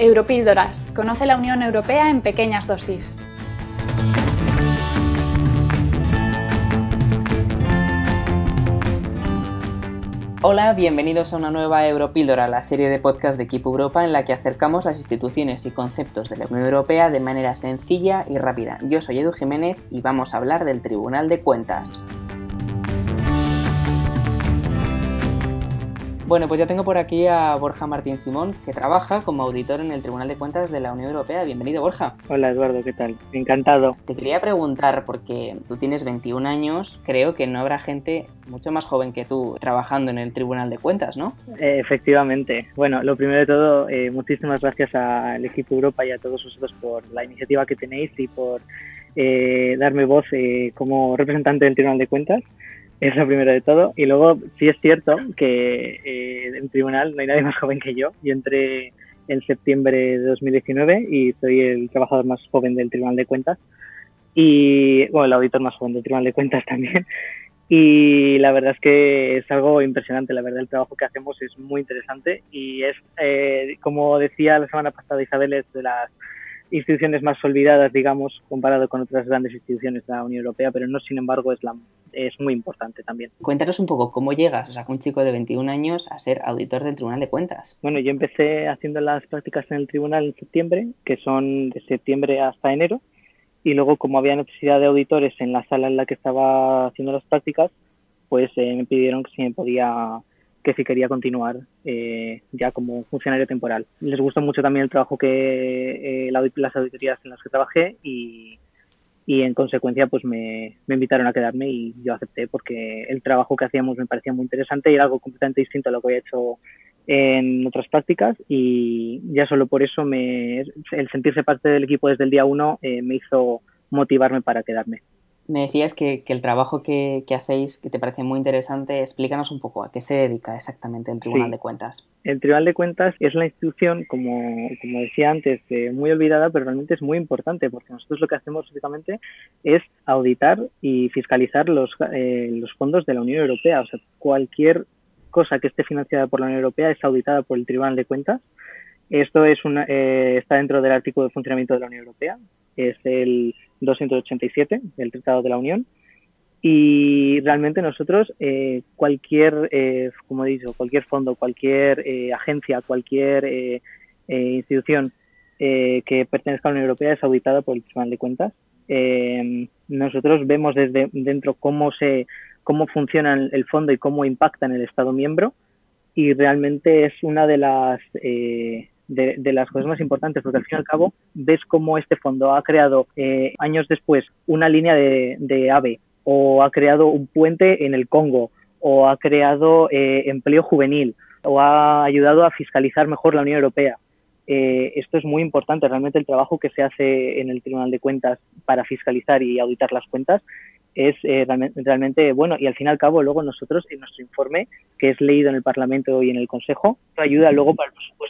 Europíldoras. Conoce la Unión Europea en pequeñas dosis. Hola, bienvenidos a una nueva Europíldora, la serie de podcast de Equipo Europa en la que acercamos las instituciones y conceptos de la Unión Europea de manera sencilla y rápida. Yo soy Edu Jiménez y vamos a hablar del Tribunal de Cuentas. Bueno, pues ya tengo por aquí a Borja Martín Simón, que trabaja como auditor en el Tribunal de Cuentas de la Unión Europea. Bienvenido, Borja. Hola, Eduardo, ¿qué tal? Encantado. Te quería preguntar, porque tú tienes 21 años, creo que no habrá gente mucho más joven que tú trabajando en el Tribunal de Cuentas, ¿no? Eh, efectivamente. Bueno, lo primero de todo, eh, muchísimas gracias al equipo Europa y a todos vosotros por la iniciativa que tenéis y por eh, darme voz como representante del Tribunal de Cuentas. Es lo primero de todo. Y luego, sí es cierto que eh, en tribunal no hay nadie más joven que yo. Yo entré en septiembre de 2019 y soy el trabajador más joven del Tribunal de Cuentas. Y, bueno, el auditor más joven del Tribunal de Cuentas también. Y la verdad es que es algo impresionante. La verdad, el trabajo que hacemos es muy interesante y es, eh, como decía la semana pasada Isabel, es de las instituciones más olvidadas, digamos, comparado con otras grandes instituciones de la Unión Europea, pero no, sin embargo, es, la, es muy importante también. Cuéntanos un poco cómo llegas, o sea, un chico de 21 años a ser auditor del Tribunal de Cuentas. Bueno, yo empecé haciendo las prácticas en el tribunal en septiembre, que son de septiembre hasta enero, y luego, como había necesidad de auditores en la sala en la que estaba haciendo las prácticas, pues eh, me pidieron que si me podía que si quería continuar eh, ya como funcionario temporal. Les gustó mucho también el trabajo que eh, las auditorías en las que trabajé y, y en consecuencia pues me, me, invitaron a quedarme y yo acepté porque el trabajo que hacíamos me parecía muy interesante y era algo completamente distinto a lo que había hecho en otras prácticas y ya solo por eso me, el sentirse parte del equipo desde el día uno eh, me hizo motivarme para quedarme me decías que, el trabajo que, hacéis, que te parece muy interesante, explícanos un poco a qué se dedica exactamente el Tribunal de Cuentas. El Tribunal de Cuentas es una institución, como, como decía antes, eh, muy olvidada, pero realmente es muy importante porque nosotros lo que hacemos básicamente es auditar y fiscalizar los, eh, los fondos de la Unión Europea. O sea, cualquier cosa que esté financiada por la Unión Europea es auditada por el Tribunal de Cuentas. Esto es una, eh, está dentro del artículo de funcionamiento de la Unión Europea, es el 287 del Tratado de la Unión. Y realmente nosotros, eh, cualquier, eh, como he dicho, cualquier fondo, cualquier eh, agencia, cualquier institución que pertenezca a la Unión Europea es auditada por el Tribunal de Cuentas. nosotros vemos desde dentro cómo se cómo funciona el fondo y cómo impacta en el Estado miembro y realmente es una de las de, las cosas más importantes, porque al fin y al cabo ves cómo este fondo ha creado eh, años después una línea de, AVE o ha creado un puente en el Congo o ha creado eh, empleo juvenil o ha ayudado a fiscalizar mejor la Unión Europea. Eh, esto es muy importante, realmente el trabajo que se hace en el Tribunal de Cuentas para fiscalizar y auditar las cuentas es eh, realmente, bueno y al fin y al cabo luego nosotros en nuestro informe que es leído en el Parlamento y en el Consejo ayuda luego para el presupuesto de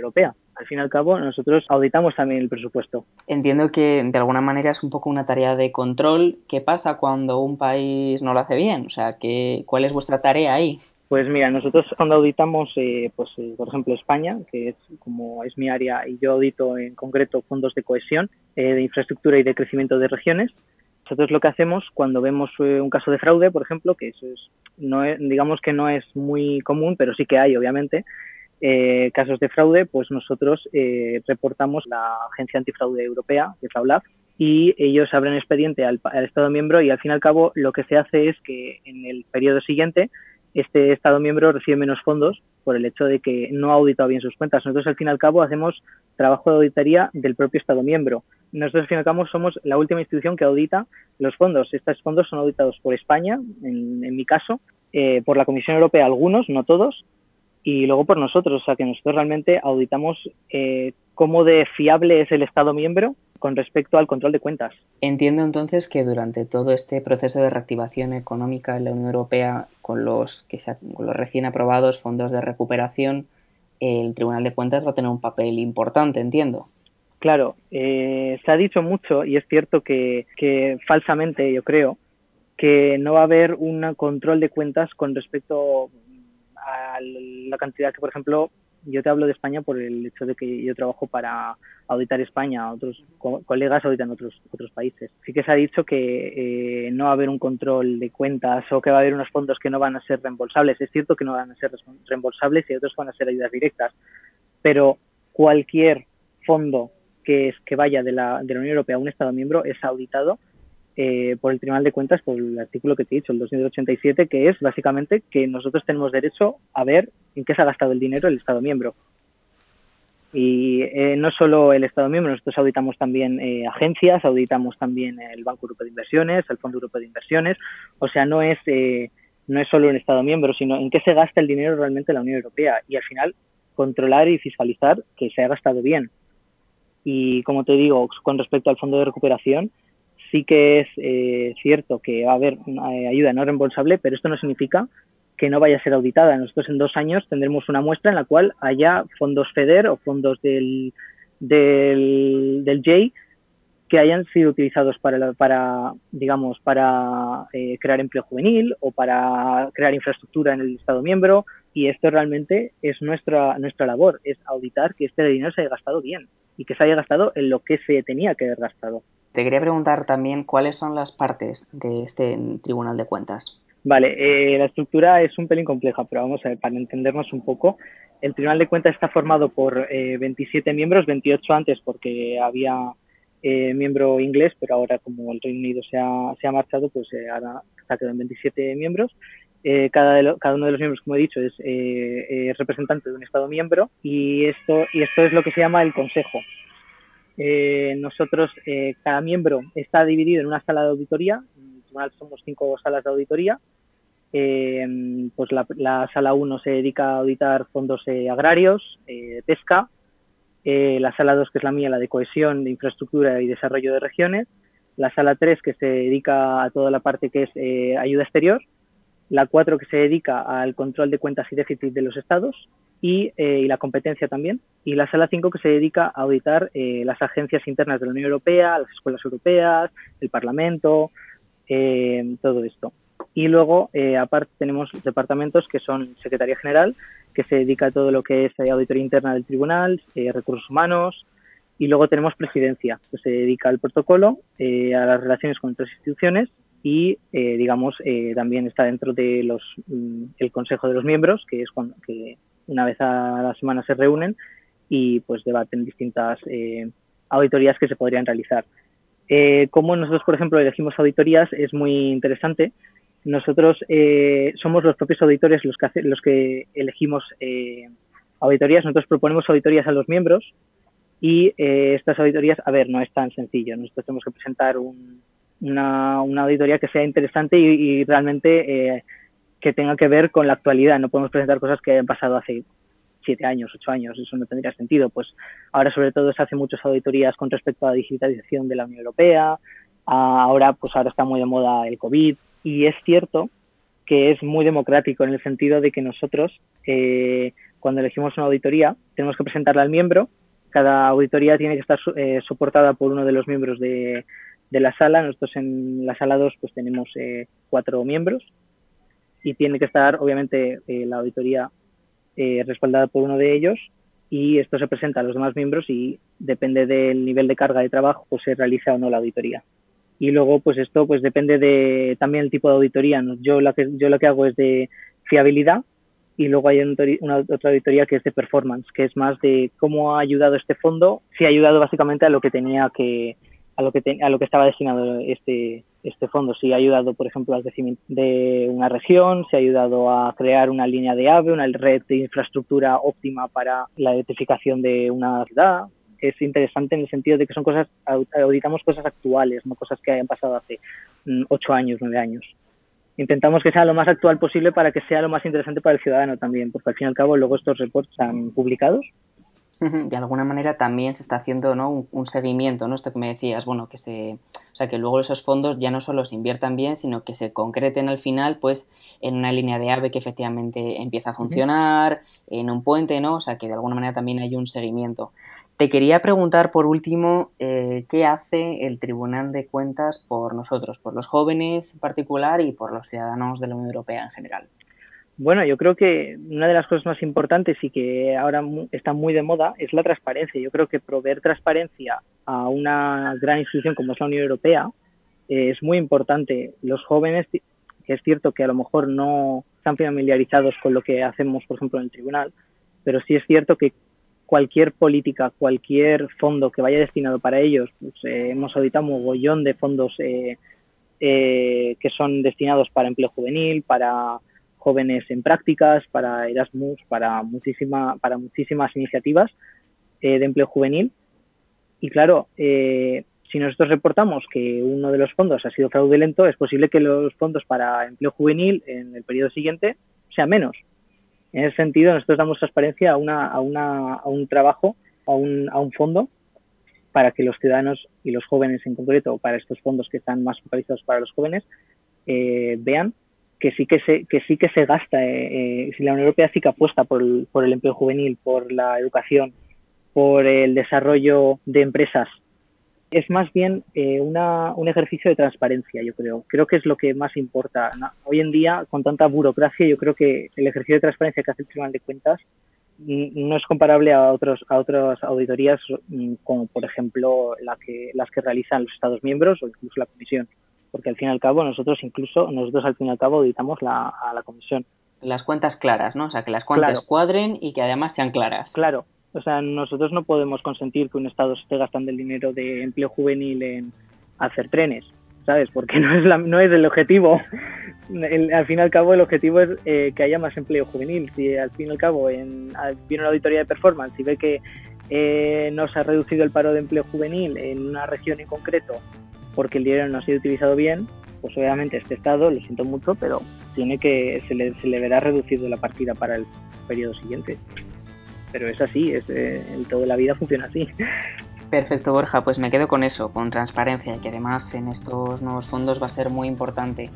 Europea. Al fin y al cabo nosotros auditamos también el presupuesto. Entiendo que de alguna manera es un poco una tarea de control. ¿Qué pasa cuando un país no lo hace bien? O sea, ¿qué, ¿cuál es vuestra tarea ahí? Pues mira, nosotros cuando auditamos, eh, pues eh, por ejemplo España, que es como es mi área y yo audito en concreto fondos de cohesión, de infraestructura y de crecimiento de regiones, nosotros lo que hacemos cuando vemos eh, un caso de fraude, por ejemplo, que eso es, no digamos que no es muy común, pero sí que hay, obviamente, eh, casos de fraude, pues nosotros eh, reportamos la Agencia Antifraude Europea, de FRAULAF, y ellos abren expediente al, al, Estado miembro y al fin y al cabo lo que se hace es que en el periodo siguiente este Estado miembro recibe menos fondos por el hecho de que no ha auditado bien sus cuentas. Nosotros al fin y al cabo hacemos trabajo de auditoría del propio Estado miembro nosotros, al fin y al cabo, somos la última institución que audita los fondos. Estos fondos son auditados por España, en, mi caso, eh, por la Comisión Europea, algunos, no todos, y luego por nosotros. O sea, que nosotros realmente auditamos eh, cómo de fiable es el Estado miembro con respecto al control de cuentas. Entiendo entonces que durante todo este proceso de reactivación económica en la Unión Europea, con los, que con los recién aprobados fondos de recuperación, el Tribunal de Cuentas va a tener un papel importante, entiendo. Claro, eh, se ha dicho mucho y es cierto que, falsamente yo creo que no va a haber un control de cuentas con respecto a la cantidad que, por ejemplo, Yo te hablo de España por el hecho de que yo trabajo para auditar España, otros colegas auditan otros otros países. Sí que se ha dicho que eh, no va a haber un control de cuentas o que va a haber unos fondos que no van a ser reembolsables. Es cierto que no van a ser reembolsables y otros van a ser ayudas directas, pero cualquier fondo que, es, que vaya de la, de la Unión Europea a un Estado miembro es auditado eh, por el Tribunal de Cuentas, por el artículo que te he dicho, el 287, que es básicamente que nosotros tenemos derecho a ver en qué se ha gastado el dinero el Estado miembro. Y eh, no solo el Estado miembro, nosotros auditamos también eh, agencias, auditamos también el Banco Europeo de Inversiones, el Fondo Europeo de Inversiones. O sea, no es, no es solo un Estado miembro, sino en qué se gasta el dinero realmente la Unión Europea. Y al final, controlar y fiscalizar que se ha gastado bien. Y como te digo, con respecto al Fondo de Recuperación, sí que es eh, cierto que va a haber eh, ayuda no reembolsable, pero esto no significa que no vaya a ser auditada. Nosotros en dos años tendremos una muestra en la cual haya fondos FEDER o fondos del, del, del JAY que hayan sido utilizados para, para digamos, para eh, crear empleo juvenil o para crear infraestructura en el Estado miembro. Y esto realmente es nuestra, nuestra labor, es auditar que este dinero se haya gastado bien y que se haya gastado en lo que se tenía que haber gastado. Te quería preguntar también cuáles son las partes de este Tribunal de Cuentas. Vale, eh, la estructura es un pelín compleja, pero vamos a ver, para entendernos un poco. El Tribunal de Cuentas está formado por eh, 27 miembros, 28 antes porque había eh, miembro inglés, pero ahora como el Reino Unido se ha, se ha marchado, pues eh, ahora está quedado en 27 miembros. Eh, cada, cada uno de los miembros, como he dicho, es, es representante de un Estado miembro y esto, y esto es lo que se llama el Consejo. Eh, nosotros, eh, cada miembro está dividido en una sala de auditoría. En somos cinco salas de auditoría. Eh, pues la, la, sala 1 se dedica a auditar fondos eh, agrarios, de pesca. la sala 2, que es la mía, la de cohesión, de infraestructura y desarrollo de regiones. La sala 3, que se dedica a toda la parte que es ayuda exterior. La 4, que se dedica al control de cuentas y déficit de los estados y, eh, la competencia también. Y la sala 5 que se dedica a auditar eh, las agencias internas de la Unión Europea, las escuelas europeas, el Parlamento, eh, todo esto. Y luego, eh, aparte, tenemos departamentos que son Secretaría General, que se dedica a todo lo que es eh, auditoría interna del tribunal, recursos humanos, y luego tenemos Presidencia, que se dedica al protocolo, a las relaciones con otras instituciones y, eh, digamos, eh, también está dentro de los mm, el Consejo de los Miembros, que es cuando que una vez a la semana se reúnen y pues debaten distintas eh, auditorías que se podrían realizar. Eh, como nosotros, por ejemplo, elegimos auditorías es muy interesante. Nosotros eh, somos los propios auditores los que, hace, los que elegimos eh, auditorías. Nosotros proponemos auditorías a los miembros y estas auditorías, a ver, no es tan sencillo. Nosotros tenemos que presentar un, una, una, auditoría que sea interesante y, realmente eh, que tenga que ver con la actualidad. No podemos presentar cosas que hayan pasado hace siete años, ocho años, eso no tendría sentido. Pues ahora sobre todo se hace muchas auditorías con respecto a la digitalización de la Unión Europea, ahora pues ahora está muy de moda el COVID y es cierto que es muy democrático en el sentido de que nosotros eh, cuando elegimos una auditoría tenemos que presentarla al miembro, cada auditoría tiene que estar eh, soportada por uno de los miembros de, de la sala, nosotros en la sala 2 pues tenemos eh, cuatro miembros y tiene que estar obviamente eh, la auditoría eh, respaldada por uno de ellos y esto se presenta a los demás miembros y depende del nivel de carga de trabajo pues se realiza o no la auditoría y luego pues esto pues depende de también el tipo de auditoría ¿no? yo la que yo lo que hago es de fiabilidad y luego hay una otra auditoría que es de performance que es más de cómo ha ayudado este fondo si ha ayudado básicamente a lo que tenía que a lo que te, a lo que estaba destinado este este fondo. Si ha ayudado por ejemplo al crecimiento de una región se ha ayudado a crear una línea de AVE una red de infraestructura óptima para la electrificación de una ciudad. Es interesante en el sentido de que son cosas auditamos cosas actuales no cosas que hayan pasado hace ocho años nueve años. Intentamos que sea lo más actual posible para que sea lo más interesante para el ciudadano también porque al fin y al cabo luego estos reports están publicados de alguna manera también se está haciendo ¿no? un, un, seguimiento, ¿no? Esto que me decías, bueno, que se, o sea, que luego esos fondos ya no solo se inviertan bien, sino que se concreten al final, pues, en una línea de AVE que efectivamente empieza a funcionar, en un puente, ¿no? O sea, que de alguna manera también hay un seguimiento. Te quería preguntar, por último, eh, ¿qué hace el Tribunal de Cuentas por nosotros, por los jóvenes en particular y por los ciudadanos de la Unión Europea en general? Bueno, yo creo que una de las cosas más importantes y que ahora está muy de moda es la transparencia. Yo creo que proveer transparencia a una gran institución como es la Unión Europea eh, es muy importante. Los jóvenes, que es cierto que a lo mejor no están familiarizados con lo que hacemos, por ejemplo, en el tribunal, pero sí es cierto que cualquier política, cualquier fondo que vaya destinado para ellos, pues, eh, hemos auditado un mogollón de fondos eh, que son destinados para empleo juvenil, para jóvenes en prácticas, para Erasmus, para, muchísima, para muchísimas iniciativas eh, de empleo juvenil. Y claro, eh, si nosotros reportamos que uno de los fondos ha sido fraudulento, es posible que los fondos para empleo juvenil en el periodo siguiente sean menos. En ese sentido, nosotros damos transparencia a, una, a, una, a un trabajo, a un, a un fondo, para que los ciudadanos y los jóvenes en concreto, para estos fondos que están más focalizados para los jóvenes, eh, vean que sí que se, que sí que se gasta, eh, eh, si la Unión Europea sí que apuesta por el, por el empleo juvenil, por la educación, por el desarrollo de empresas. Es más bien eh, una, un ejercicio de transparencia, yo creo. Creo que es lo que más importa. Hoy en día, con tanta burocracia, yo creo que el ejercicio de transparencia que hace el Tribunal de Cuentas no es comparable a otros a otras auditorías mm, como por ejemplo la que, las que realizan los Estados miembros o incluso la Comisión porque al fin y al cabo nosotros incluso, nosotros al fin y al cabo auditamos la, a la comisión. Las cuentas claras, ¿no? O sea, que las cuentas cuadren y que además sean claras. Claro, o sea, nosotros no podemos consentir que un Estado esté gastando el dinero de empleo juvenil en hacer trenes, ¿sabes? Porque no es, la, no es el objetivo. al fin y al cabo, el objetivo es eh, que haya más empleo juvenil. Si al fin y al cabo en, viene una auditoría de performance y ve que eh, no se ha reducido el paro de empleo juvenil en una región en concreto porque el dinero no ha sido utilizado bien, pues obviamente este Estado, lo siento mucho, pero tiene que se le, se le verá reducido la partida para el periodo siguiente. Pero es así, es, eh, en toda la vida funciona así. Perfecto, Borja, pues me quedo con eso, con transparencia, que además en estos nuevos fondos va a ser muy importante.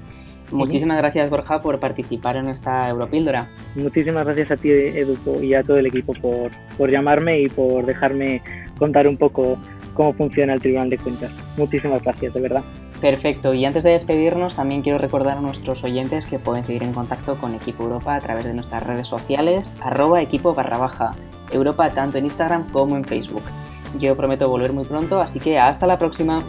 Muchísimas gracias, Borja, por participar en esta Europíldora. Muchísimas gracias a ti, Edu, y a todo el equipo por, por llamarme y por dejarme contar un poco cómo funciona el Tribunal de Cuentas. Muchísimas gracias, de verdad. Perfecto, y antes de despedirnos también quiero recordar a nuestros oyentes que pueden seguir en contacto con Equipo Europa a través de nuestras redes sociales, arroba equipo barra baja, Europa tanto en Instagram como en Facebook. Yo prometo volver muy pronto, así que hasta la próxima.